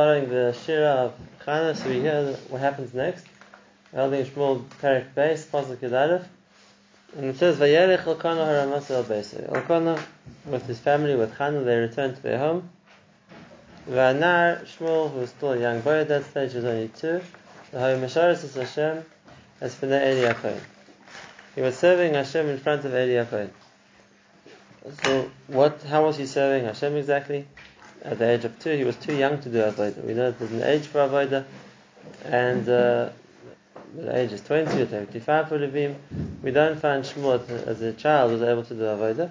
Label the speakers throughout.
Speaker 1: following the Shira of Chana, so we hear what happens next. Holding Shmuel Perik Beis, Pasuk Yud and it says, Vayerech Elkanah haramas el Elkanah, with his family, with Chana, they returned to their home. Vanar Shmuel, who was still a young boy at that stage, was only two. The Hayom is Hashem, as for Eli. He was serving Hashem in front of Eli. So, what? How was he serving Hashem exactly? At the age of two, he was too young to do avodah. We know there's an age for avodah, and uh, the age is 20 or 25 for Levim. We don't find Shmuel as a child was able to do avodah,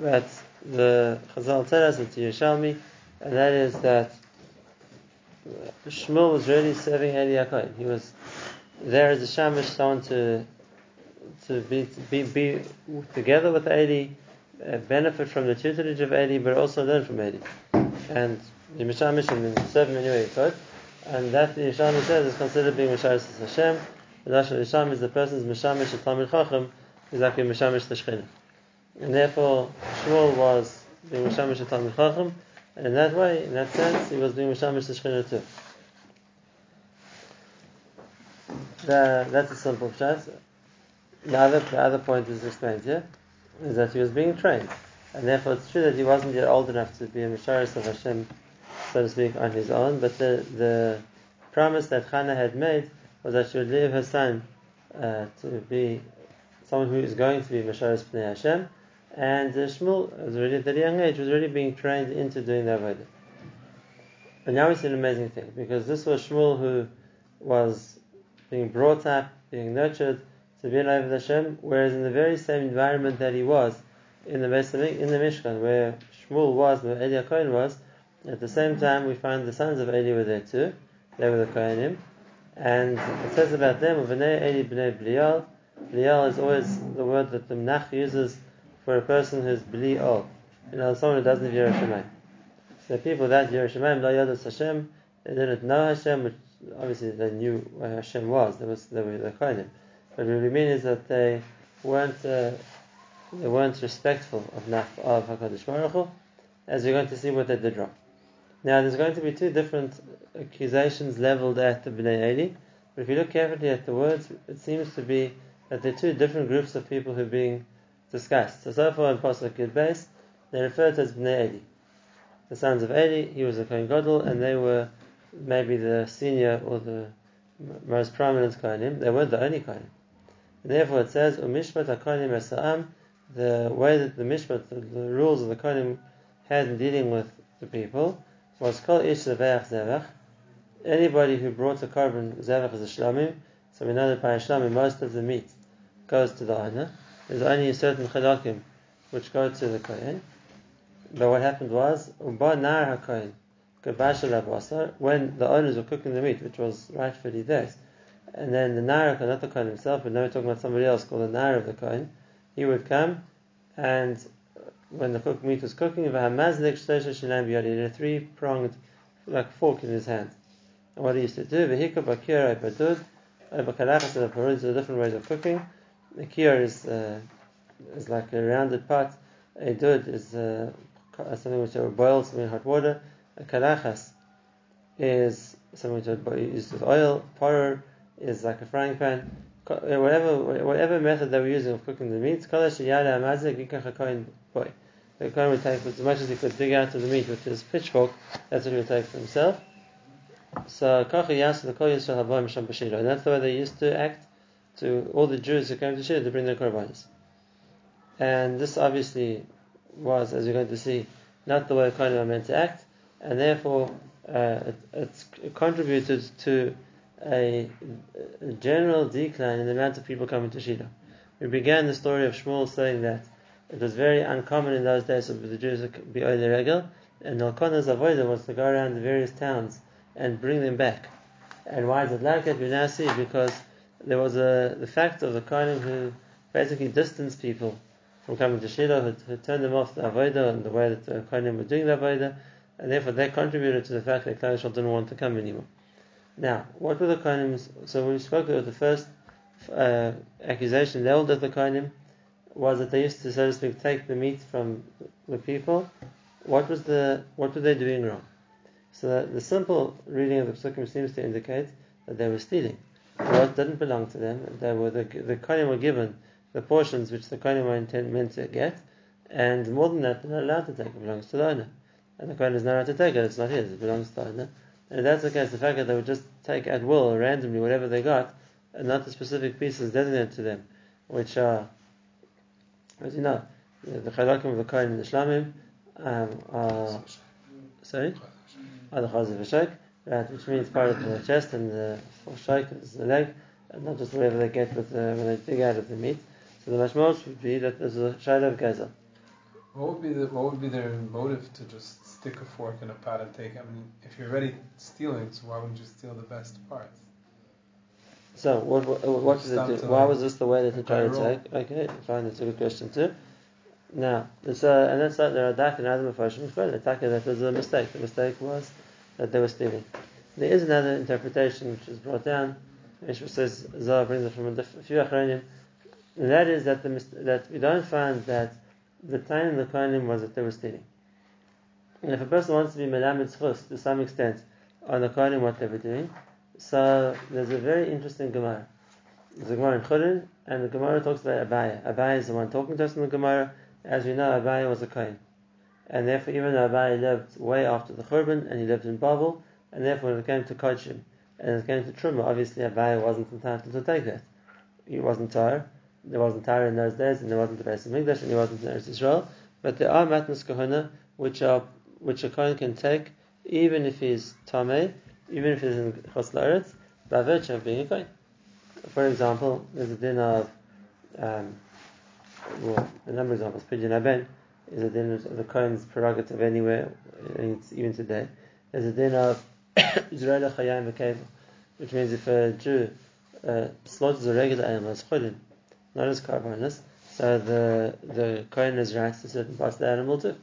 Speaker 1: but the Chazal tell us it's Yerushalmi, and that is that Shmuel was really serving Eli Yaakov. He was there as a shamish, someone to to be to be, be together with Eli, benefit from the tutelage of Eli, but also learn from Eli. And the mishamish and serve him anyway he could. And that the Yishami says is considered being Misharis Hashem. The Lashon Yisham is the person's Mishamish Talmud Chacham, is actually Mishamish the And therefore, Shmuel was being Mishamish Talmud Chacham, and in that way, in that sense, he was being Mishamish the Shechina too. The, that's a simple chat. The other, the other point is explained here, is that he was being trained. And therefore it's true that he wasn't yet old enough to be a Misharis of Hashem so to speak, on his own, but the, the promise that Chana had made was that she would leave her son uh, to be someone who is going to be Masharis Pnei Hashem, and uh, Shmuel, was already at a young age, was already being trained into doing the Avodah. And now see an amazing thing, because this was Shmuel who was being brought up, being nurtured to be an Avodah Hashem, whereas in the very same environment that he was in the in the Mishkan, where Shmuel was, where Eli was, at the same time, we find the sons of Eli were there too. They were the Kohanim. And it says about them, V'nei Eli b'nei Blial. Blial is always the word that the Menach uses for a person who's Blial. You know, someone who doesn't have Yerushalayim. So people that Yerushalayim, La Yadas Hashem, they didn't know Hashem, which obviously they knew where Hashem was. They, was, they were the Kohanim. What we mean is that they weren't, uh, they weren't respectful of, of HaKadosh Baruch Hu, as we're going to see what they did wrong. Now, there's going to be two different accusations leveled at the Bnei Eli, but if you look carefully at the words, it seems to be that there are two different groups of people who are being discussed. So, so far in Pasuk Yud Beis, they refer to as Bnei Eli. The sons of Eli, he was a Kohen Gadol, and they were maybe the senior or the most prominent Kohanim. They weren't the only Kohanim. And therefore it says, Umishmat HaKohanim Esa'am, the way that the Mishmat, the, the rules of the Kohanim had in dealing with the people, was called ish zevach zevach. Anybody who brought a korban zevach is a shlamim. So we know that by a shlamim most of the meat goes to the owner. There's only a certain chalakim which go to the kohen. But what happened was uba nar hakohen when the owners were cooking the meat, which was rightfully theirs, and then the nar not the kohen himself, but now we're talking about somebody else called the nar of the kohen, he would come and when the cook meat was cooking, he had a three pronged like fork in his hand. And what he used to do, vehika bakira badud, bakalachas and parud, are different ways of cooking. The kir is uh, is like a rounded pot. A dud is uh, something which will boil something in hot water. A kalachas is something which is used with oil. Parur is like a frying pan. Whatever whatever method they were using of cooking the meat, boy. The Kohen would take as much as he could dig out of the meat with his pitchfork, that's what he would take for himself. So. And that's the way they used to act to all the Jews who came to Shiloh to bring their korbanos. And this obviously was, as we're going to see, not the way Kohen are meant to act, and therefore uh, it, it, contributed to a, general decline in the amount of people coming to Shiloh. We began the story of Shmuel saying that it was very uncommon in those days for the Jews to be Oile Regel, and Elkanah's avodah was to go around the various towns and bring them back. And why is it like? We now see because there was a the fact of the Kohanim who basically distanced people from coming to Shiloh, who, who turned them off the avodah and the way that the Kohanim were doing the avodah, and therefore they contributed to the fact that Klal didn't want to come anymore. Now, what were the Kohanim? So we spoke about the first uh, accusation leveled at the Kohanim was that they used to, so to speak, take the meat from the people. What was the what were they doing wrong? So the simple reading of the psukim seems to indicate that they were stealing. What didn't belong to them, they were the the kohen were given the portions which the kohen were intent, meant to get, and more than that, they're not allowed to take. It belongs to the owner, and the kohen is not allowed to take it. It's not his. It belongs to the owner. And if that's the case, the fact that they would just take at will randomly whatever they got, and not the specific pieces designated to them, which are, as you know, the, chalakim of the kohen and the shlamim um, are sorry, are the chazir v'shek, right, which means part of the chest and the shake is the leg, and not just whatever they get with the, when they dig out of the meat. So the mashmos would be that there's a shayla of gaza.
Speaker 2: What would be the what would be their motive to just stick a fork in a pot and take? I mean, if you're already stealing, so why wouldn't you steal the best parts?
Speaker 1: So what what, what did it do? Why was this the way that they tried to take? Okay, fine, that's a good question too. Now, uh, and that's like there are dak and Adam Mephoshim explain it. Taka that was a mistake. The mistake was that they were stealing. There is another interpretation which is brought down, which says Zohar brings it from a, few achronim, and that is that the that we don't find that the time in the Kohanim was that they were stealing. And if a person wants to be melamed zchus to some extent on the Kohanim what they were doing, so there's a very interesting Gemara. There's a Gemara in Chulin, and the Gemara talks about Abaye. Abaye is the one talking to us in the Gemara. As we know, Abaye was a Kohen. And therefore, even though Abaye lived way after the Churban, and he lived in Babel, and therefore when it came to Kodshim, and it came to Truma, obviously Abaye wasn't entitled to take that. He wasn't Tar. There wasn't Tar in those days, and there wasn't the base of Migdash, and he wasn't in Eretz Israel. But there are Matnas Kahuna, which are which a Kohen can take, even if he's Tameh, even if he's in Chutz La'aretz, by virtue of being a Kohen. For example, there's a din of, um, well, a number of examples. Pidyon Haben is a din of the Kohen's prerogative anywhere, it's even today. There's a din of Zerela Chayim V'Kevel, which means if a Jew uh, slaughters a regular animal as Chodim, not as Karbanis, so the, the Kohen has rights to certain parts of the animal too.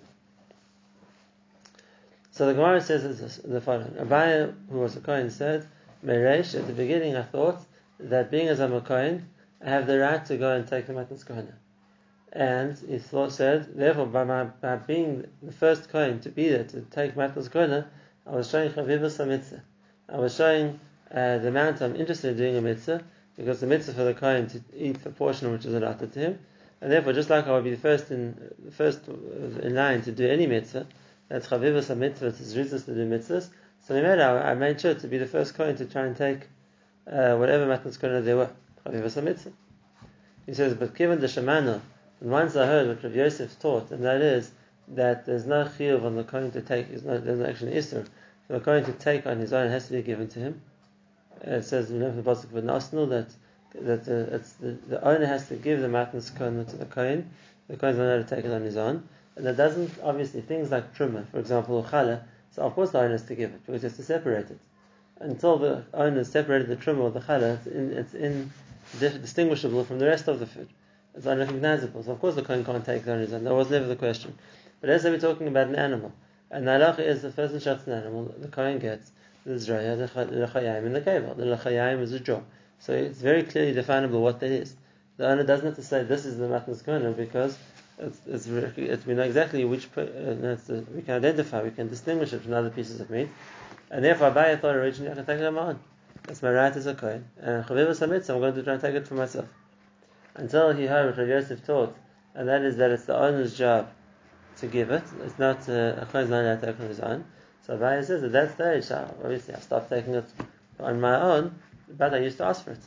Speaker 1: So the Gemara says the following. Abaye, who was a Kohen, said, Meresh, at the beginning I thought that being as I'm a Kohen, I have the right to go and take the Matnas Kohana. And he thought, said, therefore, by, my, by being the first Kohen to be there to take Matnas Kohana, I was showing Chavivas mitzvah. I was showing uh, the amount I'm interested in doing a mitzvah, because the mitzvah for the Kohen to eat the portion which is allotted to him, and therefore, just like I would be the first in the first in line to do any mitzvah, that's chavivas mitzvah, it's rizus to do mitzvahs. So matter, I, made sure to be the first Kohen to try and take uh, whatever matnas Kohen there were, chavivas mitzvah. He says, but given the Shemana, and once I heard what Rav Yosef taught, and that is that there's no chiyuv on the Kohen to take, there's no, there's no actually isser, the Kohen to take on his own has to be given to him. Uh, it says in the Pasuk of Nasnul that that uh, it's the, the owner has to give the Kohen to the Kohen. The Kohen's not allowed to take it on his own. And that doesn't, obviously, things like Truma, for example, or Chala, so of course the owner has to give it, because he has to separate it. Until the owner separated the Truma or the Chala, it's, in, it's in, distinguishable from the rest of the food. It's unrecognizable. So of course the kohen can't take it on his own. That was never the question. But as we're talking about an animal, and the is the person shuts an animal, the kohen gets the Zraya, the Lechayim, and the Kevel. The Lechayim is a jaw. So it's very clearly definable what that is. The owner doesn't have to say this is the Matnas Kohen because it's, it's, it's, we know exactly which uh, it's, we can identify, we can distinguish it from other pieces of meat, and therefore Abaye thought originally I can take it on my own. That's my right as a Kohen. And Chavivas HaMitzvah, I'm going to try and take it for myself. Until he heard what Rav Yosef taught, and that is that it's the owner's job to give it. It's not uh, a Kohen's not allowed to take on his own. So Abaye says at that stage, obviously I stopped taking it on my own, but I used to ask for it.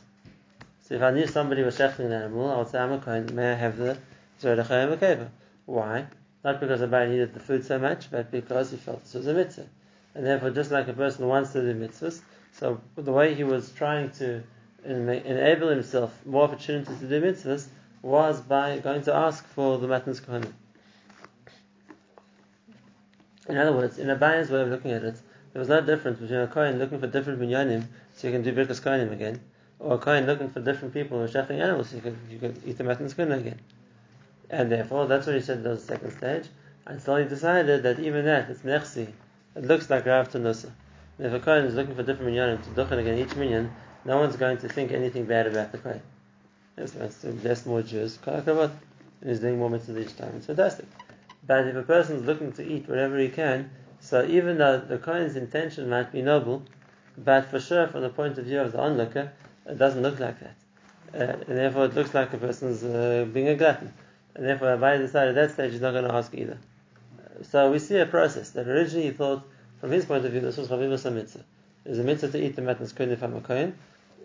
Speaker 1: So if I knew somebody was shechting an animal, I would say, I'm a Kohen, may I have the Zerachayim? Why? Not because Abai needed the food so much, but because he felt this was a mitzvah. And therefore, just like a person wants to do mitzvahs, so the way he was trying to enable himself more opportunities to do mitzvahs was by going to ask for the matnas kohanim. In other words, in Abaye's way of looking at it, there was no difference between a kohen looking for different minyanim so you can do birkas kohanim again, or a kohen looking for different people who are shechting animals so you can, you can eat the matnas kohanim again. And therefore, that's what he said was the second stage. Until he decided that even that, it's nechsi. It looks like Rav Tanusa. If a Kohen is looking for different minyanim to duchen again each minyan, no one's going to think anything bad about the Kohen. Yes, wants to bless more Jews, and he's doing more mitzvahs each time. It's fantastic. But if a person is looking to eat whatever he can, So even though the Kohen's intention might be noble, but for sure from the point of view of the onlooker, it doesn't look like that. Uh, and therefore it looks like a person's uh, being a glutton. And therefore Abai decided at that stage he's not going to ask either. So we see a process that originally he thought, from his point of view, this was a mitzvah. It was a mitzvah to eat the matnas kohen if I'm a kohen,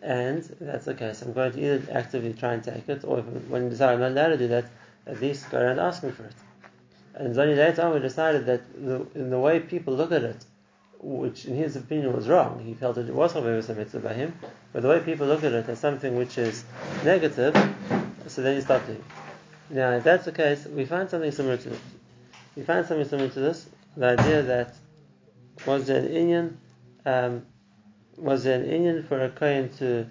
Speaker 1: and that's the case. I'm going to either actively try and take it, or if, when you decide I'm not allowed to do that, at least go around asking for it. And only later on we decided that the, in the way people look at it, which in his opinion was wrong, he felt that it was Chavivas a mitzvah by him, but the way people look at it as something which is negative, so then he stopped doing it. Now, if that's the case, we find something similar to this. We find something similar to this, the idea that was there an inyan um, was there an inyan for a Kohen to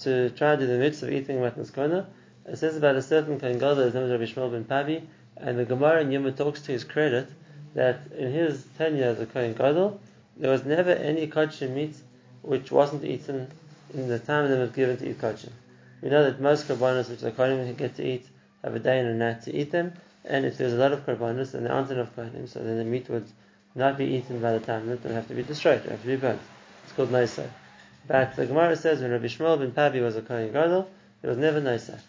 Speaker 1: to try to do the mitzvah of eating matnas kona? It says about a certain Kohen Gadol, his name is Rabbi Shmuel ben Pavi, and the Gemara in Yuma talks to his credit that in his tenure as a Kohen Gadol, there was never any kosher meat which wasn't eaten in the time that was given to eat kosher. We know that most korbanos which the Kohen can get to eat have a day and a night to eat them, and if there's a lot of korbanos and there aren't enough kohanim, so then the meat would not be eaten by the time it would have to be destroyed, it would have to be burnt. It's called Noisar. But the Gemara says when Rabbi Shmuel ben Pabi was a Kohen Gadol, it was never Noisar.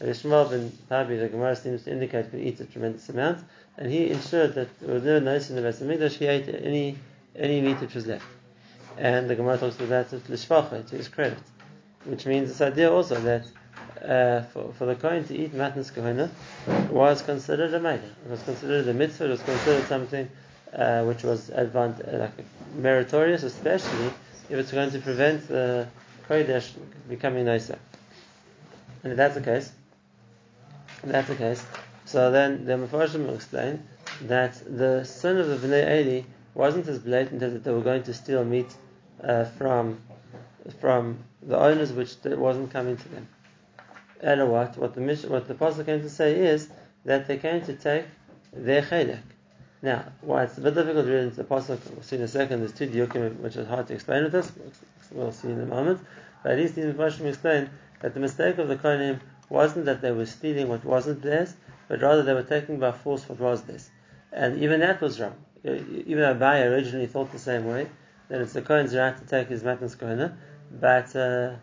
Speaker 1: Rabbi Shmuel ben Pabi, the Gemara seems to indicate, could eat a tremendous amount, and he ensured that it was never Noisar in the Beis Hamikdash, he ate any, any meat which was left. And the Gemara talks about Lishvacha, to his credit. Which means this idea also that uh, for, for the Kohen to eat matnas kohena was considered a maida. It was considered a mitzvah. It was considered something uh, which was uh, like meritorious, especially if it's going to prevent the kodesh becoming nicer. And if that's the case, if that's the case, so then the Mepharshim will explain that the son of the Bnei Eli wasn't as blatant as that they were going to steal meat uh, from from the owners, which wasn't coming to them. And what? The mission, what the pasuk came to say is that they came to take their chelek. Now, why it's a bit difficult to read the pasuk, we'll see in a second. There's two diukim which is hard to explain with us, We'll see in a moment. But at least these Mepharshim explained that the mistake of the Kohanim wasn't that they were stealing what wasn't theirs, but rather they were taking by force what was theirs. And even that was wrong. Even Abai originally thought the same way, that it's the Kohen's right to take his matnas kohena, but uh,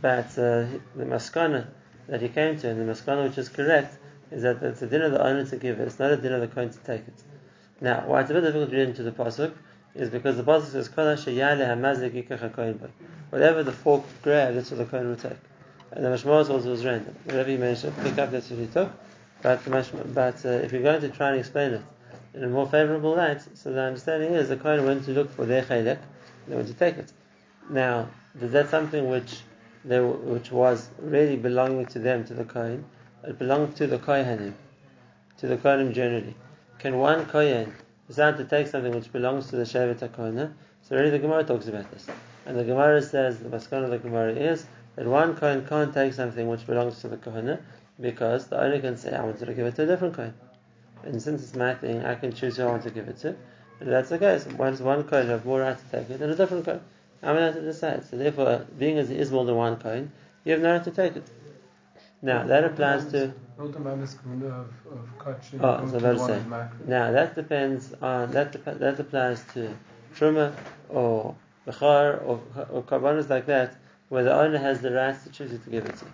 Speaker 1: but uh, the maskana that he came to, and the maskana which is correct, is that it's a din of the owner to give it. It's not a din of the kohen to take it. Now, why it's a bit difficult to read into the pasuk is because the pasuk says Whatever the fork grabbed, that's what the kohen would take. And the mashmos also was random. Whatever he managed to pick up, that's what he took. But, but uh, if you're going to try and explain it in a more favorable light, so the understanding is the kohen went to look for their chaylik, they went to take it. Now, is that something which which was really belonging to them, to the Kohen? It belonged to the Kohanim, to the Kohanim generally. Can one Kohen decide to take something which belongs to the Shevet HaKohenah? So really the Gemara talks about this. And the Gemara says, the Maskana of the Gemara is, that one Kohen can't take something which belongs to the Kohenah, because the owner can say, I want to give it to a different Kohen. And since it's my thing, I can choose who I want to give it to. And that's the case. Why does one Kohen have more right to take it than a different Kohen? I'm allowed to decide. So therefore, being as it is more than one kohen, you have no right to take it. Now, that applies to...
Speaker 2: Not the madness of, of.
Speaker 1: Oh, so about to say. Now, that depends on... That, that applies to Truma or Bechar or, or Karbanas like that, where the owner has the right to choose who to give it to.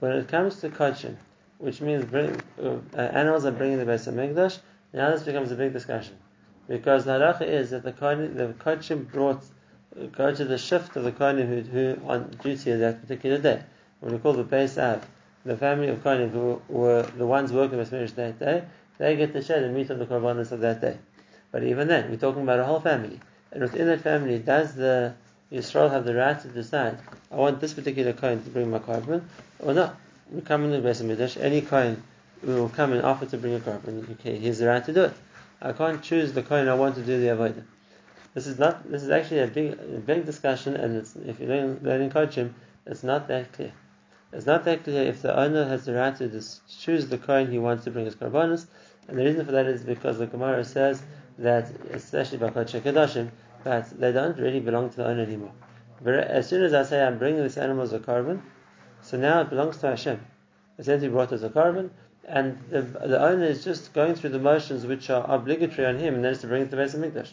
Speaker 1: When it comes to kachim, which means bring, uh, animals are bringing the Beis Hamikdash, now this becomes a big discussion. Because the halacha is that the the brought go to the shift of the kohen who, who on duty at that particular day. What we call the Beis Av. The family of kohen who were the ones working the Beis that day, they get to share the meat of the korbanos of that day. But even then, we're talking about a whole family. And within that family, does the Yisrael have the right to decide, I want this particular kohen to bring my korban, or not? We come in the Beis Hamikdash, any kohen will come and offer to bring a korban. Okay, he has the right to do it. I can't choose the kohen I want to do the avodah. This is not. This is actually a big, a big discussion, and if you're learning, coaching, it's not that clear. It's not that clear if the owner has the right to choose the kohen he wants to bring his korbanos, and the reason for that is because the Gemara says that, especially by Kodesh Kedoshim, that they don't really belong to the owner anymore. But as soon as I say I'm bringing this animal as a korban, so now it belongs to Hashem. It's then he brought as a korban, and the, the owner is just going through the motions which are obligatory on him, and then to bring it to Beis Hamikdash.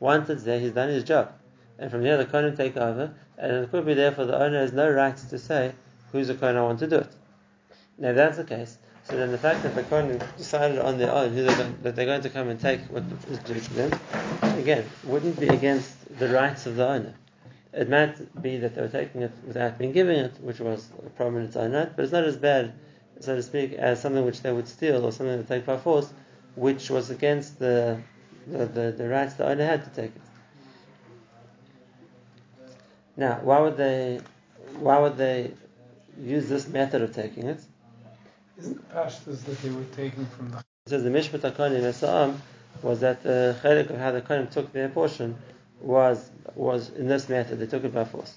Speaker 1: Once it's there, he's done his job, and from here the Kohen take over, and it could be therefore the owner has no right to say who's the Kohen I want to do it. Now, that's the case, so then the fact that the Kohen decided on their own who they're going, that they're going to come and take what is due to them, again, wouldn't be against the rights of the owner. It might be that they were taking it without being given it, which was a problem in its own right, but it's not as bad, so to speak, as something which they would steal or something they take by force, which was against the the, the, the rights the owner had to take it. Now, why would they why would they use this method of taking it?
Speaker 2: Isn't the pashtas that they were taking from the
Speaker 1: It says the Mishpat HaKonim Esa'am was that the chelik of how the Konim took their portion was was in this method. They took it by force.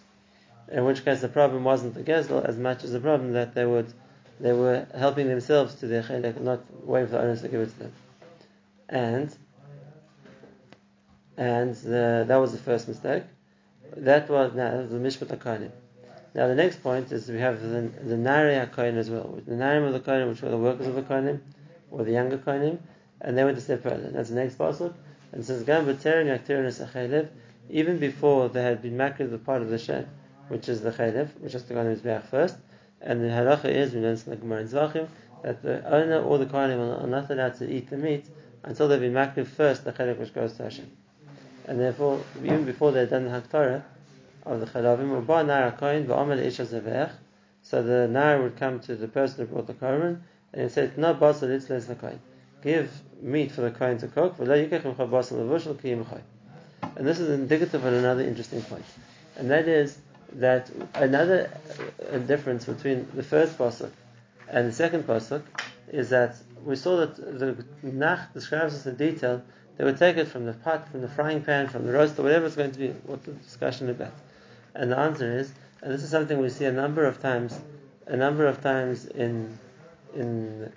Speaker 1: In which case the problem wasn't the Gezel as much as the problem that they would they were helping themselves to their chelik, not waiting for the owners to give it to them. And and the, that was the first mistake. That was the Mishpat HaKonim. Now the next point is we have the, the Nari HaKohen as well. The Nari of the Kohen, which were the workers of the Kohenim, or the younger Kohenim, and they went a step further. That's the next pasuk. And says, Gam even before they had been makriv the part of the Shem, which is the chelev, which go on his back first. And the halacha is, we learn in the Gemara in Zvachim, that the owner or the Kohenim are not allowed to eat the meat until they've been makriv first the chelev which goes to Hashem. And therefore, even before they've done the Haktorah of the chalavim, kohen v'omer isha zevech, so the nar would come to the person who brought the korban and he said, "No basal itzles the. Give meat for the kohen to cook. v'lo yikach imcha basal levushel ki imchay." And this is indicative of another interesting point, and that is that another uh, difference between the first pasuk and the second pasuk is that we saw that the Nach describes us in detail. They would take it from the pot, from the frying pan, from the roast, or whatever it's going to be. What the discussion about? And the answer is, and this is something we see a number of times, a number of times in in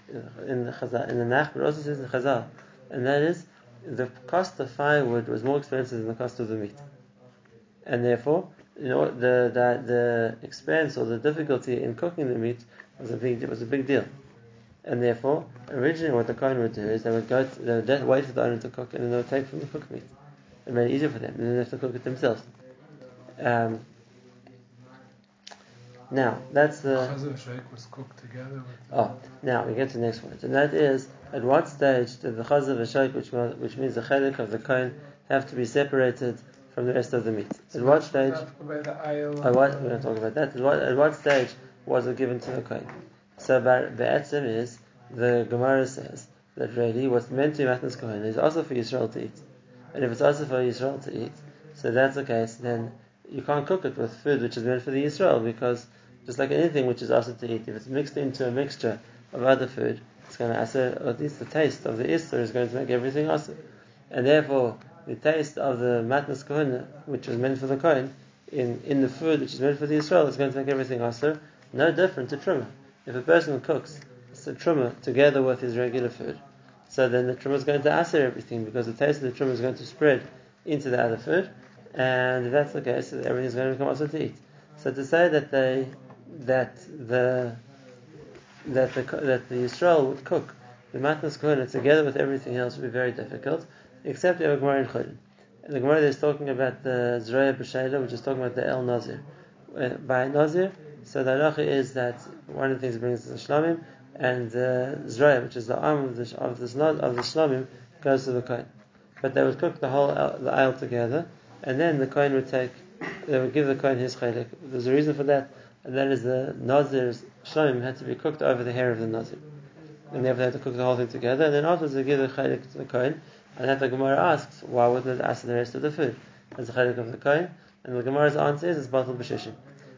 Speaker 1: in the Chazal, in the Nach, but also says in Chazal, and that is the cost of firewood was more expensive than the cost of the meat, and therefore, you know, the the, the expense or the difficulty in cooking the meat was a big was a big deal, and therefore, originally what the Kohen would do is they would go, to, they would wait for the owner to cook, and then they would take from the cooked meat. It made it easier for them, and then they have to cook it themselves. Um, now that's the.
Speaker 2: Was cooked together with the
Speaker 1: Oh, now we get to the next one. point, and that is at what stage did the chazav v'shaik, which which means the chelik of the kohen, have to be separated from the rest of the meat? At what stage?
Speaker 2: The aisle.
Speaker 1: At what we're going to talk about that. At what, at what stage was it given to the kohen? So be'etzim is the Gemara says that really what's meant to be matnas kohen is also for Yisrael to eat, and if it's also for Yisrael to eat, so that's the case. Then you can't cook it with food which is meant for the Yisrael because just like anything which is also to eat, if it's mixed into a mixture of other food, it's going to also, or at least the taste of the Isser is going to make everything also. And therefore, the taste of the matnas kohuna, which is meant for the kohen, in, in the food which is meant for the Israel, is going to make everything also no different to truma. If a person cooks the truma together with his regular food, so then the truma is going to aser everything because the taste of the truma is going to spread into the other food, and if that's the case, everything's going to become also to eat. So to say that they that the that the that the Yisrael would cook the matnas kohuna together with everything else would be very difficult, except the Gemara in Chulin. The Gemara is talking about the Zroya B'Sheila, which is talking about the El Nazir. Uh, by Nazir, so the halacha is that one of the things brings the Shlamim, and uh, the Zroya, which is the arm of the of the of the Shlamim, goes to the Kohen. But they would cook the whole the aisle together, and then the Kohen would take, they would give the Kohen his chaylik. There's a reason for that, and that is the Nazir's Shlamim had to be cooked over the hair of the Nazir. And therefore they had to cook the whole thing together, and then afterwards they give the chaylik to the Kohen, and then the Gemara asks, why wouldn't it ask the rest of the food? As the chaylik of the Kohen, and the Gemara's answer is, it's Batal B'Shishim,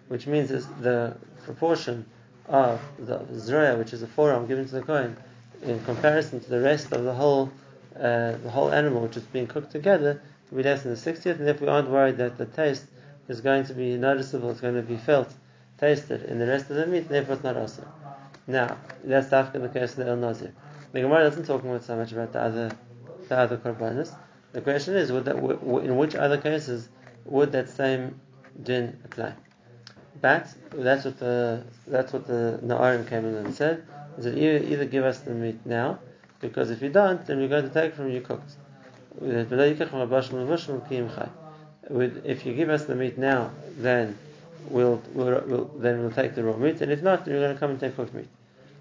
Speaker 1: which means the proportion of the Zroya, which is a forearm given to the Kohen, in comparison to the rest of the whole uh, the whole animal which is being cooked together will be less than the 60th, and if we aren't worried that the taste is going to be noticeable, it's going to be felt, tasted in the rest of the meat, therefore it's not also. Now, that's after the case of the El Nazir. The Gemara doesn't talk about so much about the other the other korbanos. The question is, would that, in which other cases would that same din apply? But that's what the that's what the Na'arim came in and said. Is that either, either give us the meat now, because if you don't, then we're going to take from you cooked. If you give us the meat now, then we'll, we'll, we'll, then we'll take the raw meat, and if not, then we're going to come and take cooked meat.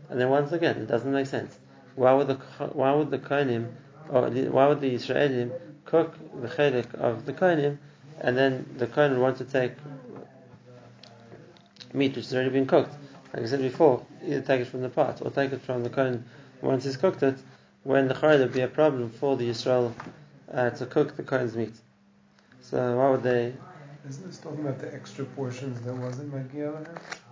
Speaker 1: And then once again, it doesn't make sense. Why would the why would the kohenim or why would the Israelim cook the chelik of the kohenim, and then the kohen want to take meat which has already been cooked? Like I said before, either take it from the pot or take it from the kohen once he's cooked it. When the chayil would be a problem for the Yisrael uh, to cook the kohen's meat. So why would they?
Speaker 2: Isn't this talking about the extra portions that wasn't Magia?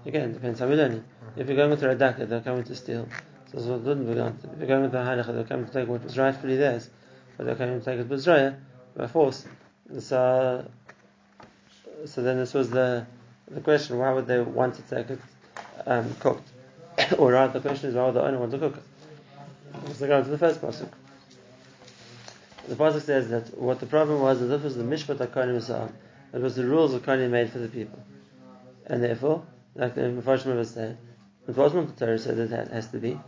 Speaker 1: Again, depends how we're learning. If you're going with the Radaka, they're coming to steal. So it's what wouldn't be going to. If you're going with the Halacha, they're coming to take what was rightfully theirs, but they're coming to take it B'Zraya by force. So, so then this was the the question: Why would they want to take it um, cooked? or rather, the question is: Why would the owner want to cook it? Let's go to the first pasuk. The pasuk says that what the problem was that this was the mishpat hakonim It was the rules of konim made for the people, and therefore, like the Mepharshim said, it wasn't the Torah said that it has to be.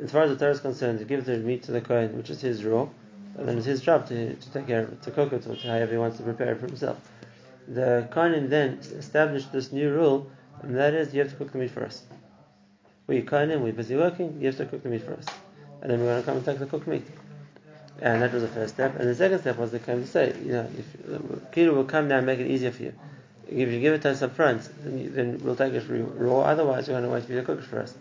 Speaker 1: As far as the Torah is concerned, to give the meat to the kohen, which is his rule, and then it's his job to, to take care of it, to cook it, or to however he wants to prepare it for himself. The kohen then established this new rule, and that is you have to cook the meat for us. We're kohen, we're busy working, you have to cook the meat for us. And then we're going to come and take the cooked meat. And that was the first step. And the second step was they came to say, you know, if Kilo will come now and make it easier for you. If you give it to us up front, then, you, then we'll take it raw. Otherwise, you're going to wait for you to cook it for us.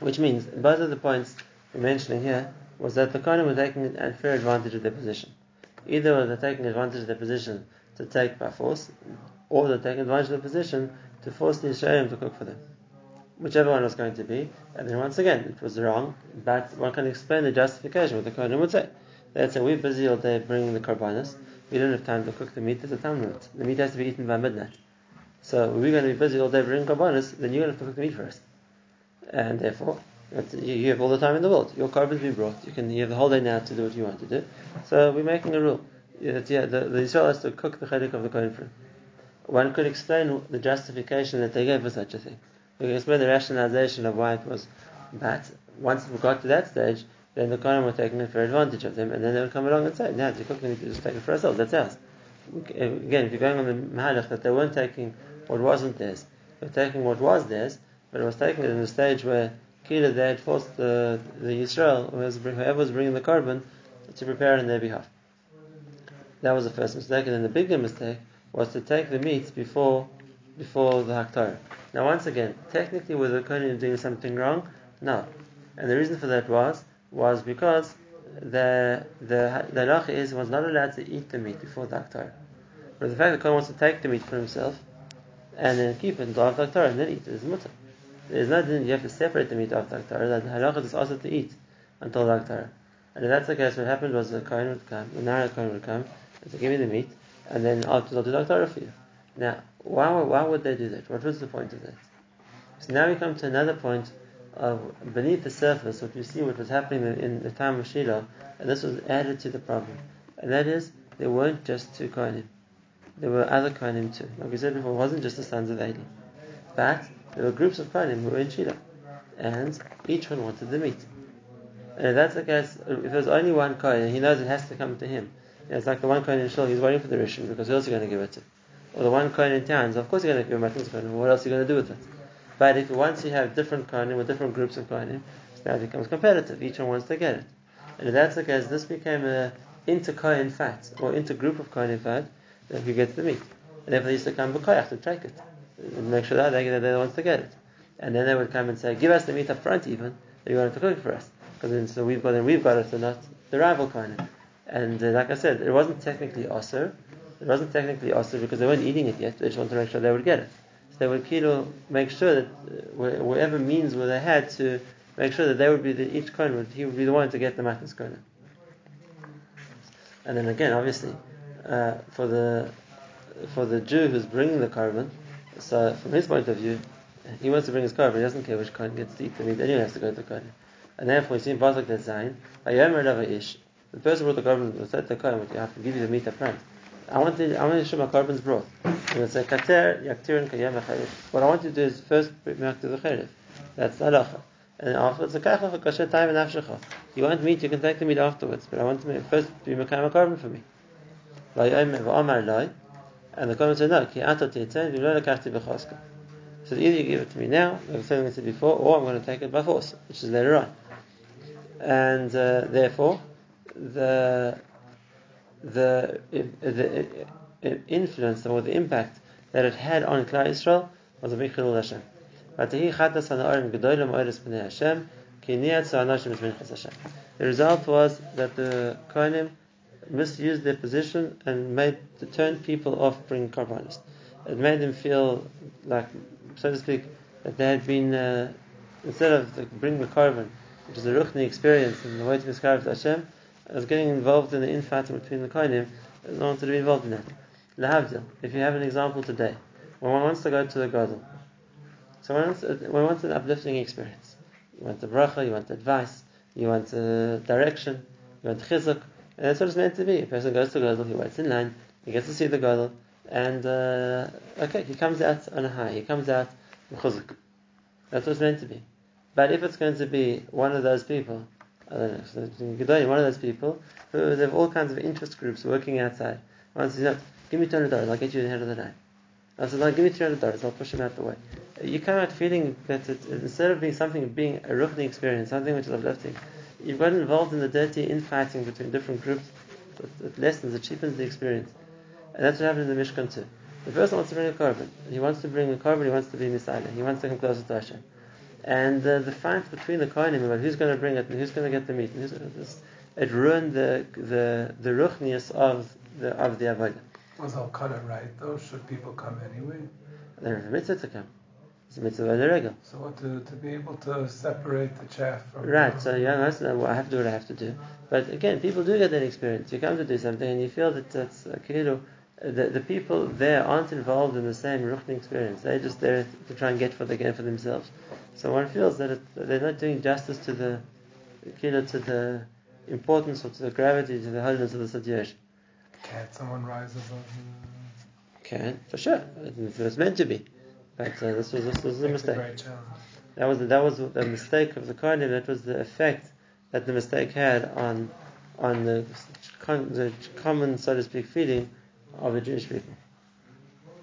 Speaker 1: Which means both of the points we're mentioning here was that the Kohen were taking unfair advantage of their position. Either they're taking advantage of their position to take by force, or they're taking advantage of the position to force the Israelim to cook for them. Whichever one was going to be, and then once again, it was wrong, but one can explain the justification, what the Kohen would say. They'd say, we're busy all day bringing the korbanos, we don't have time to cook the meat, there's a time limit. The meat has to be eaten by midnight. So we're going to be busy all day bringing korbanos, then you're going to have to cook the meat us and therefore you have all the time in the world. Your korban's been brought. You can you have the whole day now to do what you want to do. So we're making a rule. That, yeah, the, the Israel has to cook the chelik of the kohen for him. One could explain the justification that they gave for such a thing. We can explain the rationalization of why it was that. Once we got to that stage, then the kohen were taking fair advantage of them, and then they would come along and say, "Now, to cook, we just take it for ourselves. That's ours." Again, if you're going on the mahalach that they weren't taking what wasn't theirs, they're taking what was theirs, but it was taken in the stage where Kila they had forced the, the Yisrael, whoever was bringing the korban, to prepare on their behalf. That was the first mistake, and then the bigger mistake was to take the meat before before the Haktar. Now, once again, technically, were the Kohen doing something wrong? No. And the reason for that was was because the the the halacha is was not allowed to eat the meat before the Haktar. But the fact that Kohen wants to take the meat for himself and then keep it until after Haktar and then eat it is mutter. There's no you have to separate the meat after Aktara. That halacha is also to eat until the Aktara. And if that's the case, what happened was the Kohen would come, the Nara Kohen would come, and say, give me the meat, and then after I'll do the Aktara for you. Now, why, why would they do that? What was the point of that? So now we come to another point of beneath the surface, what we see what was happening in the time of Shiloh, and this was added to the problem. And that is, there weren't just two Kohanim. There were other Kohanim too. Like we said before, it wasn't just the sons of Eli. But there were groups of Kohanim who were in Shiloh, and each one wanted the meat. And if that's the case, if there's only one Kohen, he knows it has to come to him. You know, it's like the one Kohen in Shiloh, he's waiting for the Rishon because who else are going to give it to? Or the one Kohen in town, so of course you're going to give him Matnas Kohen, what else are you going to do with it? But if once you have different Kohanim with different groups of Kohanim, now it becomes competitive. Each one wants to get it. And if that's the case, this became an inter-Kohen fight, or inter-group of Kohanim fight, that who gets the meat. And therefore they used to come B'koyach to take it make sure that they, they're the ones to get it. And then they would come and say, give us the meat up front even, that you wanted to cook for us. Because then so we've got it, we've got it, so not the rival kind. And uh, like I said, it wasn't technically osir. It wasn't technically osir because they weren't eating it yet. They just wanted to make sure they would get it. So they would kilo make sure that uh, whatever means were they had to make sure that they would be the each kohen would he would be the one to get the matnas kohen. And then again, obviously, uh, for the for the Jew who's bringing the korban, so from his point of view, he wants to bring his car, but he doesn't care which kohen gets to eat the meat. Anyone has to go to the kohen. And therefore, we see in Pasuk that Rava Ish, the person brought the korban said to the kohen, you have to give you the meat up front. I want to I want to show my korban's brought. And it's a kater yaktirin kayem What I want to do is first back to the chelev. That's halacha. And afterwards, a kachach a kasher time and afshacha. You want meat, you can take the meat afterwards. But I want to first be mekayim korban for me. And the Kohen said, no, ki ato tieten, v'lo lekachti b'choska. So either you give it to me now, like I said before, or I'm going to take it by force, which is later on. And uh, therefore, the the, the, influence or the impact that it had on Klal Israel was a chilul Hashem. The result was that the Kohanim misused their position and made to turn people off bringing korbanos. It made them feel like, so to speak, that they had been uh, instead of bringing the korban, which is a ruchni experience and the way to describe to Hashem, as getting involved in the infighting between the kohanim. No wanted to be involved in that. Lahavdil. If you have an example today, when one wants to go to the gadol, so wants, one wants an uplifting experience. You want the bracha, you want advice, you want uh, direction, you want chizuk. And that's what it's meant to be. A person goes to Gadol, he waits in line, he gets to see the Gadol, and uh, okay, he comes out on a high, he comes out. That's what it's meant to be. But if it's going to be one of those people, I don't know, one of those people who have all kinds of interest groups working outside. One says, give me two hundred dollars, I'll get you the head of the night. I said, no, give me three hundred dollars, I'll push him out the way. You come out feeling that it, instead of being something being a ruchni experience, something which is uplifting, you've got involved in the dirty infighting between different groups. It, it lessens, it cheapens the experience. And that's what happened in the Mishkan too. The person wants to bring a korban. He wants to bring a korban, he wants to be Messiah. He wants to come closer to Hashem. And uh, the fight between the Kohanim about who's going to bring it and who's going to get the meat, and who's going to this, it ruined the the the ruchnius of the of the avodah.
Speaker 2: Was Al right though? Should people come anyway?
Speaker 1: They're mitzvah to come. It's a mitzvah the.
Speaker 2: So what to, to be able to separate the chaff from
Speaker 1: Right, so well, I have to do what I have to do. But again, people do get that experience. You come to do something and you feel that that's uh, the, the people there aren't involved in the same ruchni experience. They're just there to try and get what they can for themselves. So one feels that it, they're not doing justice to the to the importance or to the gravity, to the holiness of the situation.
Speaker 2: Can't someone rise above?
Speaker 1: Can for sure. It's meant to be. But uh, this was this was a mistake. That was that was a mistake of the Kohanim. That was the effect that the mistake had on on the the common, so to speak, feeling of the Jewish people.